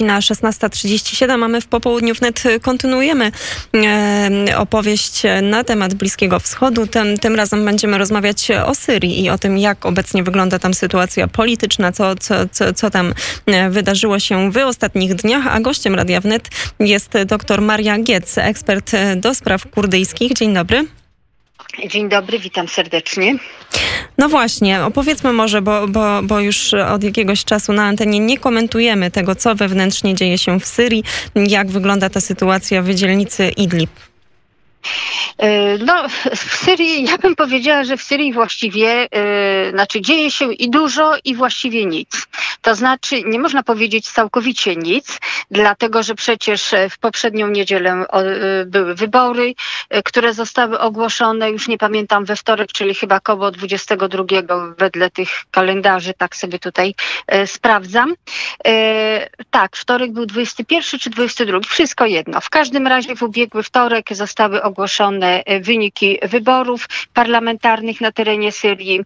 Na 16.37 mamy w popołudniu wnet kontynuujemy e, opowieść na temat Bliskiego Wschodu. Tym, tym razem będziemy rozmawiać o Syrii i o tym, jak obecnie wygląda tam sytuacja polityczna, co, co, co, co tam e, wydarzyło się w ostatnich dniach. A gościem Radia Wnet jest dr Maria Giec, ekspert do spraw kurdyjskich. Dzień dobry. Dzień dobry, witam serdecznie. No właśnie, opowiedzmy może, bo, bo, bo już od jakiegoś czasu na antenie nie komentujemy tego, co wewnętrznie dzieje się w Syrii, jak wygląda ta sytuacja w dzielnicy Idlib. E, no, w Syrii, ja bym powiedziała, że w Syrii właściwie, yy, znaczy dzieje się i dużo, i właściwie nic. To znaczy, nie można powiedzieć całkowicie nic, dlatego że przecież w poprzednią niedzielę były wybory, które zostały ogłoszone, już nie pamiętam, we wtorek, czyli chyba koło 22 wedle tych kalendarzy, tak sobie tutaj sprawdzam. tak, wtorek był 21 czy 22, wszystko jedno. W każdym razie w ubiegły wtorek zostały ogłoszone E, wyniki wyborów parlamentarnych na terenie Syrii. E,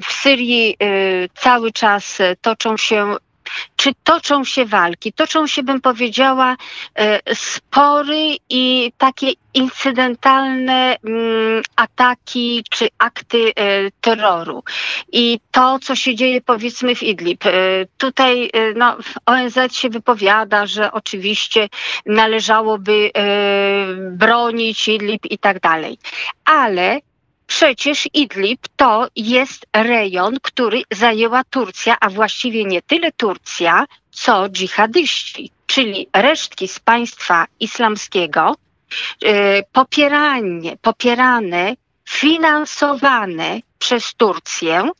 w Syrii e, cały czas toczą się czy toczą się walki? Toczą się, bym powiedziała, spory i takie incydentalne mm, ataki czy akty terroru. I to, co się dzieje powiedzmy w Idlib. Tutaj no, ONZ się wypowiada, że oczywiście należałoby bronić Idlib i tak dalej. Ale Przecież Idlib to jest rejon, który zajęła Turcja, a właściwie nie tyle Turcja, co dżihadyści, czyli resztki z państwa islamskiego, yy, popieranie, popierane, finansowane przez Turcję,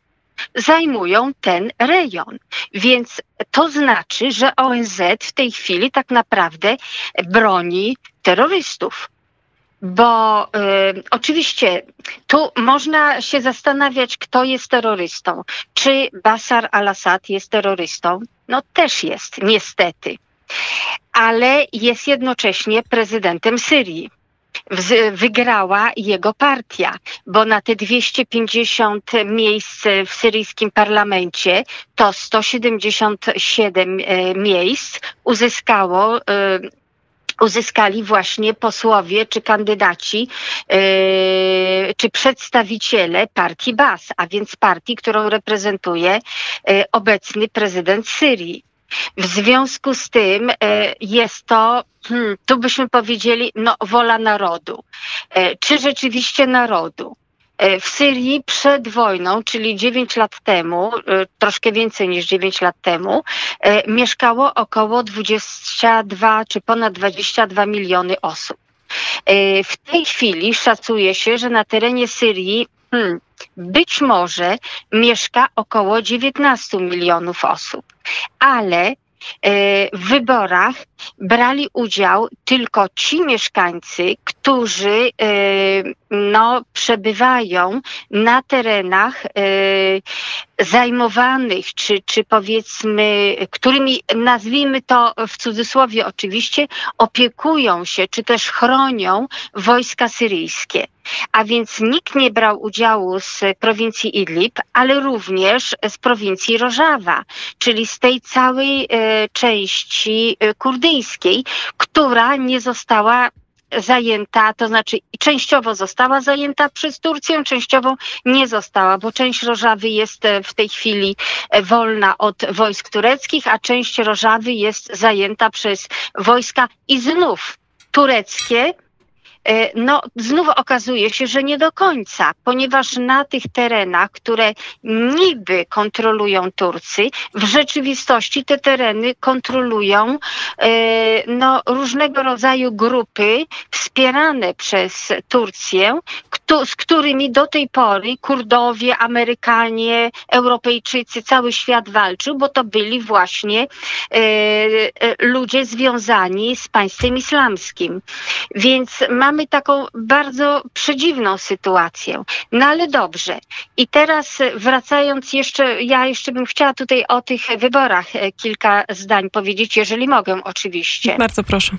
zajmują ten rejon. Więc to znaczy, że ONZ w tej chwili tak naprawdę broni terrorystów. Bo y, oczywiście tu można się zastanawiać, kto jest terrorystą. Czy Bashar al-Assad jest terrorystą? No też jest, niestety. Ale jest jednocześnie prezydentem Syrii wygrała jego partia, bo na te 250 miejsc w syryjskim parlamencie to 177 e, miejsc uzyskało e, uzyskali właśnie posłowie czy kandydaci, yy, czy przedstawiciele partii BAS, a więc partii, którą reprezentuje yy, obecny prezydent Syrii. W związku z tym e, jest to, hmm, tu byśmy powiedzieli, no, wola narodu. E, czy rzeczywiście narodu? E, w Syrii przed wojną, czyli 9 lat temu, troszkę więcej niż 9 lat temu, mieszkało około 22 czy ponad 22 miliony osób. W tej chwili szacuje się, że na terenie Syrii hmm, być może mieszka około 19 milionów osób, ale E, w wyborach brali udział tylko ci mieszkańcy, którzy e, no, przebywają na terenach e, zajmowanych, czy, czy powiedzmy, którymi nazwijmy to w cudzysłowie oczywiście, opiekują się, czy też chronią wojska syryjskie. A więc nikt nie brał udziału z prowincji Idlib, ale również z prowincji Rożawa, czyli z tej całej e, części e, kurdyjskiej, która nie została zajęta, to znaczy częściowo została zajęta przez Turcję, częściowo nie została, bo część Rożawy jest e, w tej chwili wolna od wojsk tureckich, a część Rożawy jest zajęta przez wojska i znów tureckie, E, no znów okazuje się, że nie do końca, ponieważ na tych terenach, które niby kontrolują Turcy, w rzeczywistości te tereny kontrolują e, no, różnego rodzaju grupy wspierane przez Turcję, z którymi do tej pory Kurdowie, Amerykanie, Europejczycy, cały świat walczył, bo to byli właśnie e, ludzie związani z państwem islamskim. Więc mamy mamy taką bardzo przedziwną sytuację. No ale dobrze. I teraz wracając jeszcze, ja jeszcze bym chciała tutaj o tych wyborach e, kilka zdań powiedzieć, jeżeli mogę oczywiście. Bardzo proszę.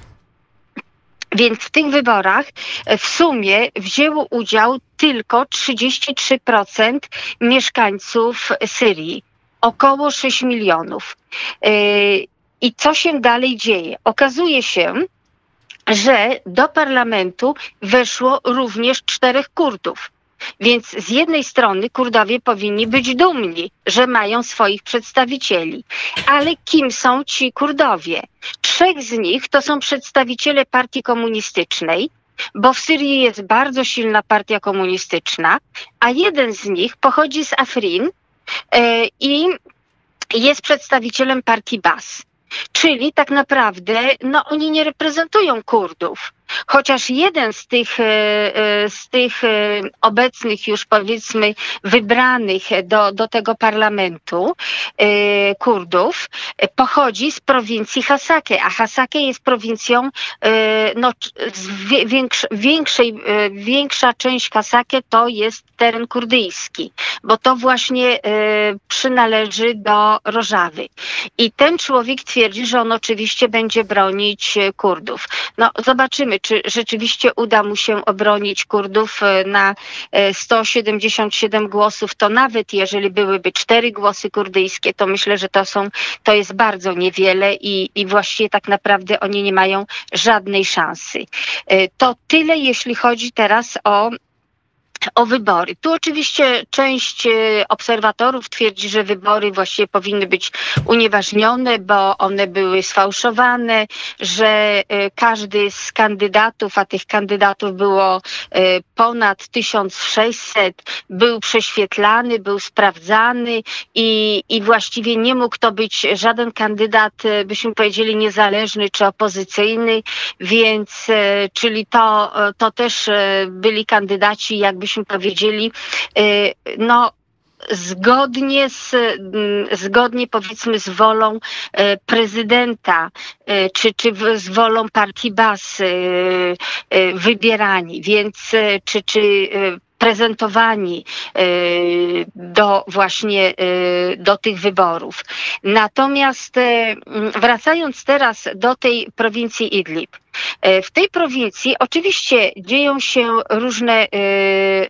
Więc w tych wyborach e, w sumie wzięło udział tylko 33% mieszkańców Syrii, około 6 milionów. E, I co się dalej dzieje? Okazuje się, że do parlamentu weszło również czterech Kurdów. Więc z jednej strony Kurdowie powinni być dumni, że mają swoich przedstawicieli. Ale kim są ci Kurdowie? Trzech z nich to są przedstawiciele partii komunistycznej, bo w Syrii jest bardzo silna partia komunistyczna, a jeden z nich pochodzi z Afrin e, i jest przedstawicielem partii Bas. Czyli tak naprawdę no, oni nie reprezentują Kurdów. Chociaż jeden z tych, e, e, z tych e, obecnych już powiedzmy wybranych do, do tego parlamentu Kurdów pochodzi z prowincji Hasake, a Hasake jest prowincją, no, większej, większa część Hasake to jest teren kurdyjski, bo to właśnie przynależy do Rożawy. I ten człowiek twierdzi, że on oczywiście będzie bronić Kurdów. No zobaczymy, czy rzeczywiście uda mu się obronić Kurdów e, na 177 e, głosów, to nawet jeżeli byłyby cztery głosy kurdyjskie, to myślę, że to są, to jest bardzo niewiele i, i właściwie tak naprawdę oni nie mają żadnej szansy. E, to tyle, jeśli chodzi teraz o o wybory. Tu oczywiście część e, obserwatorów twierdzi, że wybory właściwie powinny być unieważnione, bo one były sfałszowane, że e, każdy z kandydatów, a tych kandydatów było e, ponad 1600, był prześwietlany, był sprawdzany i, i właściwie nie mógł to być żaden kandydat, byśmy powiedzieli, niezależny czy opozycyjny, więc czyli to, to też byli kandydaci jakbyśmy byśmy powiedzieli, y, no zgodnie z, mm, zgodnie powiedzmy z wolą y, prezydenta, y, czy, czy z wolą partii BAS wybierani, więc czy, czy prezentowani do właśnie do tych wyborów. Natomiast wracając teraz do tej prowincji Idlib, w tej prowincji oczywiście dzieją się różne e,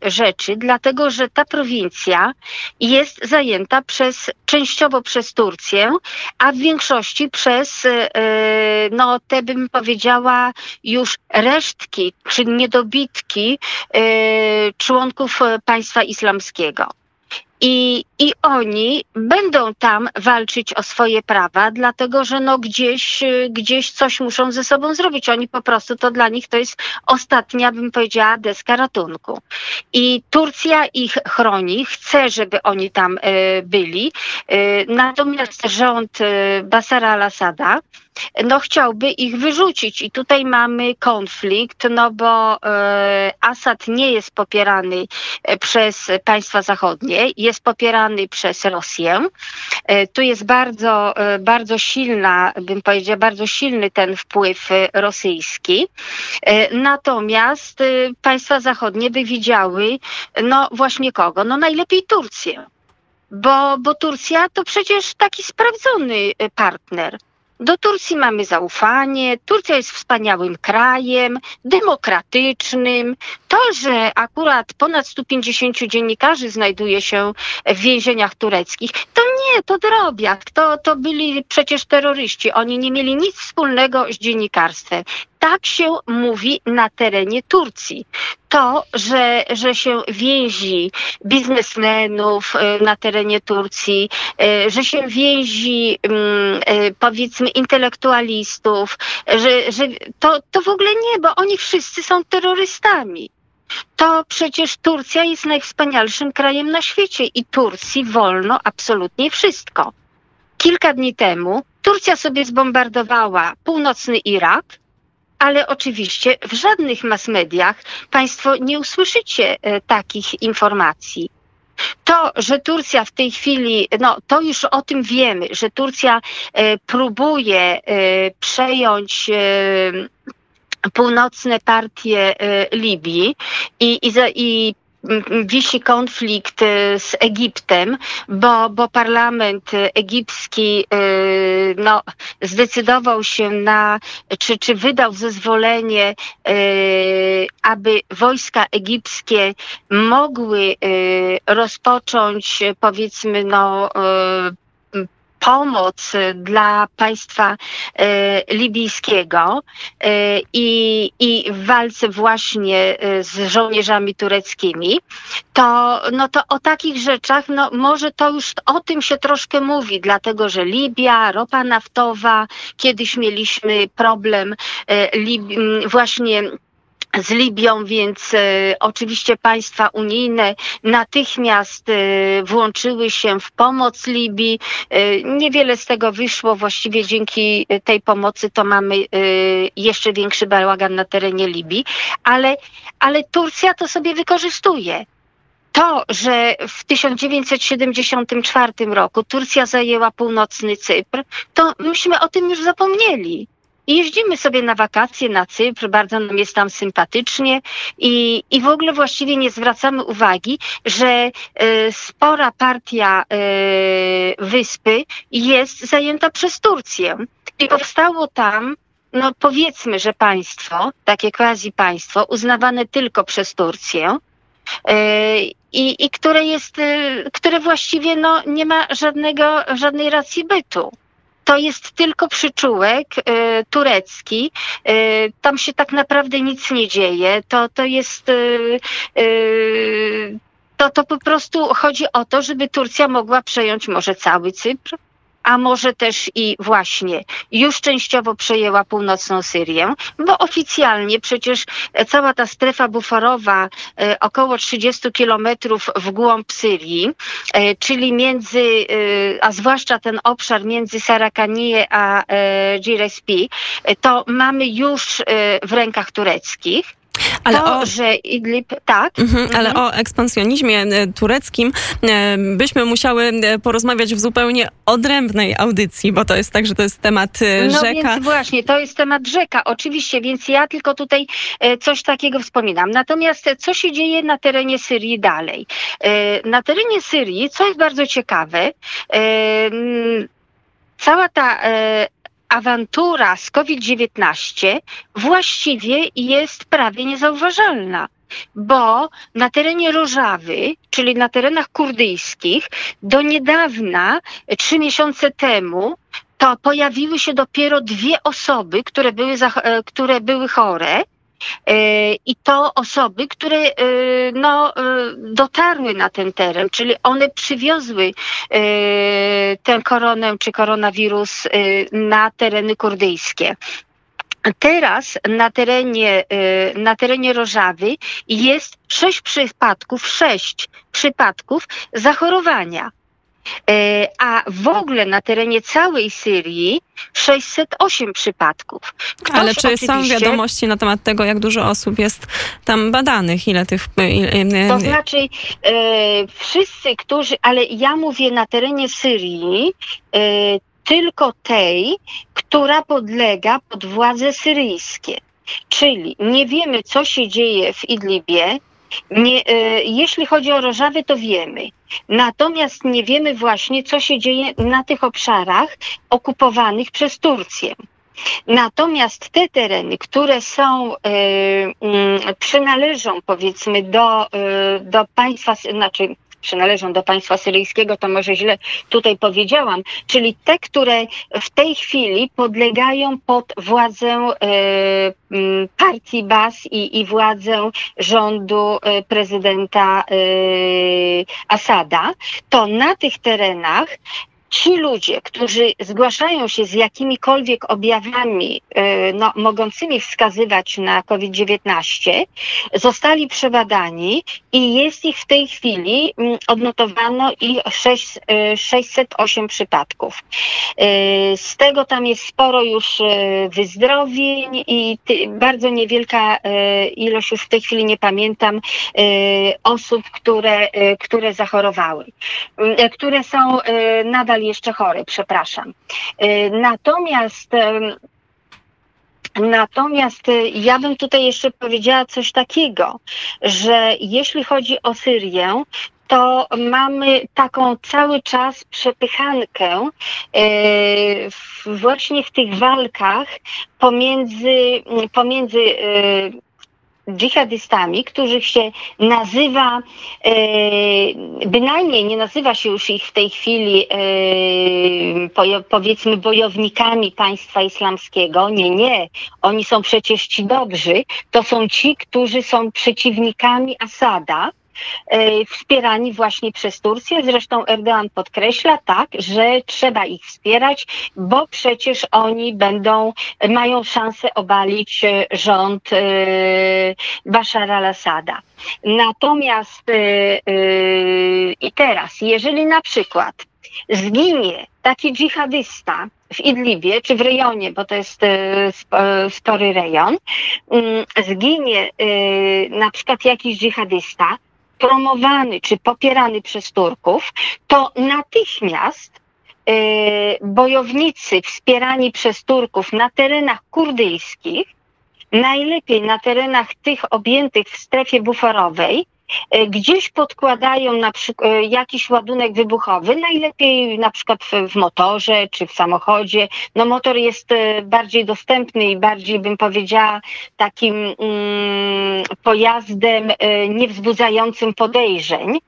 rzeczy, dlatego że ta prowincja jest zajęta przez, częściowo przez Turcję, a w większości przez, e, no te bym powiedziała, już resztki czy niedobitki członków państwa islamskiego. I, I oni będą tam walczyć o swoje prawa, dlatego że no gdzieś, gdzieś coś muszą ze sobą zrobić. Oni po prostu to dla nich to jest ostatnia, bym powiedziała, deska ratunku. I Turcja ich chroni, chce, żeby oni tam y, byli. Y, natomiast rząd y, Basara al-Assada no chciałby ich wyrzucić i tutaj mamy konflikt, no bo e, Asad nie jest popierany przez państwa zachodnie, jest popierany przez Rosję. E, tu jest bardzo, e, bardzo silna, bym powiedziała, bardzo silny ten wpływ rosyjski. Natomiast państwa zachodnie by widziały, no właśnie kogo? No najlepiej Turcję. Bo, bo Turcja to przecież taki sprawdzony partner. Do Turcji mamy zaufanie. Turcja jest wspaniałym krajem, demokratycznym. To, że akurat ponad 150 dziennikarzy znajduje się w więzieniach tureckich, to nie, to drobiak. To, to byli przecież terroryści. Oni nie mieli nic wspólnego z dziennikarstwem tak się mówi na terenie Turcji. To, że, że się więzi biznesmenów e, na terenie Turcji, e, że się więzi mm, e, powiedzmy intelektualistów, że, że to, to w ogóle nie, bo oni wszyscy są terrorystami to przecież Turcja jest najwspanialszym krajem na świecie i Turcji wolno absolutnie wszystko. Kilka dni temu Turcja sobie zbombardowała północny Irak, ale oczywiście w żadnych mass mediach Państwo nie usłyszycie e, takich informacji. To, że Turcja w tej chwili, no to już o tym wiemy, że Turcja e, próbuje e, przejąć północne partie Libii i, i, i wisi konflikt y, z Egiptem, bo, bo parlament egipski y, no, zdecydował się na, czy, czy wydał zezwolenie, aby wojska egipskie mogły rozpocząć powiedzmy no pomoc dla państwa libijskiego i, i w walce właśnie z żołnierzami tureckimi, to, no to o takich rzeczach, no może to już o tym się troszkę mówi, dlatego że Libia, ropa naftowa, kiedyś mieliśmy problem Lib właśnie z Libią, więc e, oczywiście państwa unijne natychmiast e, włączyły się w pomoc Libii. E, niewiele z tego wyszło, właściwie dzięki tej pomocy to mamy jeszcze większy bałagan na terenie Libii, ale, ale Turcja to sobie wykorzystuje. To, że w 1974 roku Turcja zajęła północny Cypr, to myśmy o tym już zapomnieli. Jeździmy sobie na wakacje na Cypr, bardzo nam jest tam sympatycznie i, i w ogóle właściwie nie zwracamy uwagi, że y, spora partia y, wyspy jest zajęta przez Turcję. I powstało tam no powiedzmy, że państwo, takie quasi państwo, uznawane tylko przez Turcję, i, i które jest, które właściwie no, nie ma żadnego, żadnej racji bytu to jest tylko przyczółek y, turecki. Y, tam się tak naprawdę nic nie dzieje. To, to jest. Y, to, to po prostu chodzi o to, żeby Turcja mogła przejąć może cały Cypr, a może też i właśnie już częściowo przejęła północną Syrię, bo oficjalnie przecież cała ta strefa buforowa e, około 30 kilometrów w głąb Syrii, e, czyli między, e, a zwłaszcza ten obszar między Sarakanie a Girespi, to mamy już w rękach tureckich. Ale to, o, że Idlib, tak. Mhm, ale mhm. o ekspansjonizmie e, tureckim e, byśmy musiały e, porozmawiać w zupełnie odrębnej audycji, bo to jest tak, że to jest temat no rzeka. No więc właśnie, to jest temat rzeka, oczywiście, więc ja tylko tutaj coś takiego wspominam. Natomiast co się dzieje na terenie Syrii dalej? Na terenie Syrii, co jest bardzo ciekawe, cała ta awantura z COVID-19 właściwie jest prawie niezauważalna bo na terenie Rożawy, czyli na terenach kurdyjskich, do niedawna, trzy miesiące temu, to pojawiły się dopiero dwie osoby, które były, e, które były chore. E, I to osoby, które e, no, e, dotarły na ten teren, czyli one przywiozły tę koronę czy koronawirus na tereny kurdyjskie. Teraz na terenie, na terenie Rożawy jest sześć przypadków, sześć przypadków zachorowania. E, a w ogóle na terenie całej Syrii 608 przypadków. Ktoś Ale czy oczywiście... są wiadomości na temat tego, jak dużo osób jest tam badanych? Ile tych... Ile... To znaczy e, wszyscy, którzy... Ale ja mówię na terenie Syrii e, tylko tej, która podlega pod władze syryjskie. Czyli nie wiemy, co się dzieje w Idlibie, nie, e, jeśli chodzi o Rożawy, to wiemy. Natomiast nie wiemy właśnie, co się dzieje na tych obszarach okupowanych przez Turcję. Natomiast te tereny, które są, y, y, przynależą powiedzmy do, y, do państwa, znaczy przynależą do państwa syryjskiego, to może źle tutaj powiedziałam, czyli te, które w tej chwili podlegają pod władzę e, partii Bas i, i władzę rządu e, prezydenta e, Asada, to na tych terenach ci ludzie, którzy zgłaszają się z jakimikolwiek objawami e, no, mogącymi wskazywać na COVID-19, zostali przebadani i jest ich w tej chwili, mm, odnotowano ich 6, 608 e, przypadków. E, z tego tam jest sporo już wyzdrowień i bardzo niewielka ilość, już w tej chwili nie pamiętam, osób, które, które zachorowały, które są nadal nadal jeszcze chory, przepraszam. Y, natomiast Natomiast y, ja bym tutaj jeszcze powiedziała coś takiego, że jeśli chodzi o Syrię, to mamy taką cały czas przepychankę y, właśnie w tych walkach pomiędzy, pomiędzy dżihadystami, których się nazywa, e, bynajmniej nie nazywa się już ich w tej chwili e, powiedzmy bojownikami państwa islamskiego. Nie, nie. Oni są przecież ci dobrzy. To są ci, którzy są przeciwnikami Asada wspierani właśnie przez Turcję. Zresztą Erdogan podkreśla tak, że trzeba ich wspierać, bo przecież oni będą, mają szansę obalić e, rząd e, Bashara al-Assada. Natomiast i teraz, jeżeli na przykład zginie taki dżihadysta w Idlibie, czy w rejonie, bo to jest spory rejon, mm, zginie na przykład jakiś dżihadysta, promowany czy popierany przez Turków, to natychmiast e, bojownicy wspierani przez Turków na terenach kurdyjskich, najlepiej na terenach tych objętych w strefie buforowej, gdzieś podkładają na przykład e, jakiś ładunek wybuchowy, najlepiej na przykład w, motorze czy w samochodzie. No motor jest e, bardziej dostępny i bardziej bym powiedziała takim mm, pojazdem niewzbudzającym podejrzeń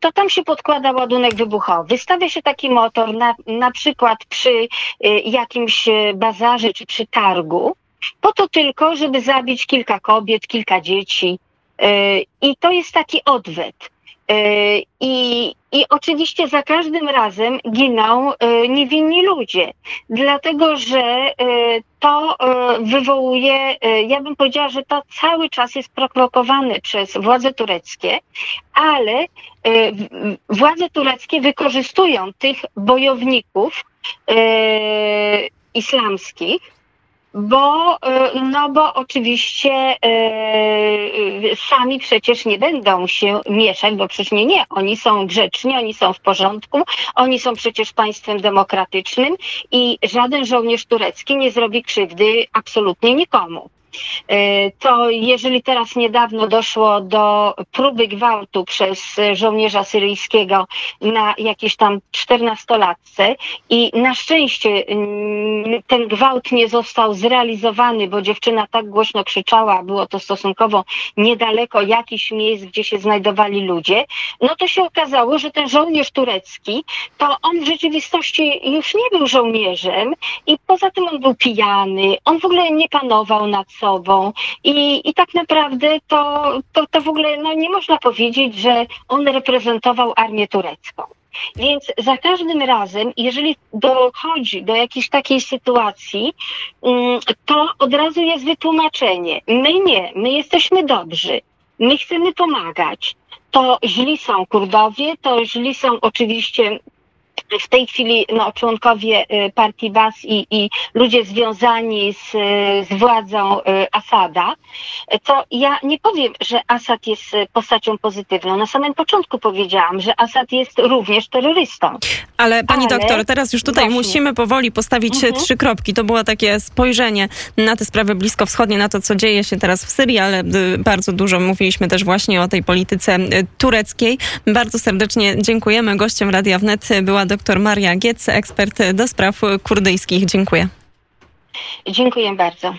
to tam się podkłada ładunek wybuchowy. Stawia się taki motor na, na przykład przy jakimś bazarze czy przy targu, po to tylko, żeby zabić kilka kobiet, kilka dzieci, E, I to jest taki odwet. E, I, I oczywiście za każdym razem giną e, niewinni ludzie, dlatego że to wywołuje, ja bym powiedziała, że to cały czas jest prowokowane przez władze tureckie, ale władze tureckie wykorzystują tych bojowników islamskich bo, e, no bo oczywiście e, e, sami przecież nie będą się mieszać, bo przecież nie, nie, oni są grzeczni, oni są w porządku, oni są przecież państwem demokratycznym i żaden żołnierz turecki nie zrobi krzywdy absolutnie nikomu. E, to jeżeli teraz niedawno doszło do próby gwałtu przez żołnierza syryjskiego na jakieś tam czternastolatce i na szczęście mm, ten gwałt nie został zrealizowany, bo dziewczyna tak głośno krzyczała, było to stosunkowo niedaleko jakichś miejsc, gdzie się znajdowali ludzie, no to się okazało, że ten żołnierz turecki, to on w rzeczywistości już nie był żołnierzem i poza tym on był pijany, on w ogóle nie panował nad sobą, osobą i, i tak naprawdę to, to, to w ogóle no, nie można powiedzieć, że on reprezentował armię turecką. Więc za każdym razem, jeżeli dochodzi do jakiejś takiej sytuacji, mm, to od razu jest wytłumaczenie. My nie, my jesteśmy dobrzy, my chcemy pomagać. To źli są Kurdowie, to źli są oczywiście w tej chwili no, członkowie y, partii Bas i, i ludzie związani z, z władzą y, Asada, to ja nie powiem, że Asad jest postacią pozytywną. Na samym początku powiedziałam, że Asad jest również terrorystą. Ale pani Ale... doktor, teraz już tutaj Właśnie. musimy powoli postawić mhm. trzy kropki. To było takie spojrzenie na te sprawy bliskowschodnie, na to, co dzieje się teraz w Syrii, ale y, bardzo dużo mówiliśmy też właśnie o tej polityce tureckiej. Bardzo serdecznie dziękujemy. Gościem Radia Wnet dr Maria Giec, ekspert do spraw kurdyjskich. Dziękuję. Dziękuję bardzo.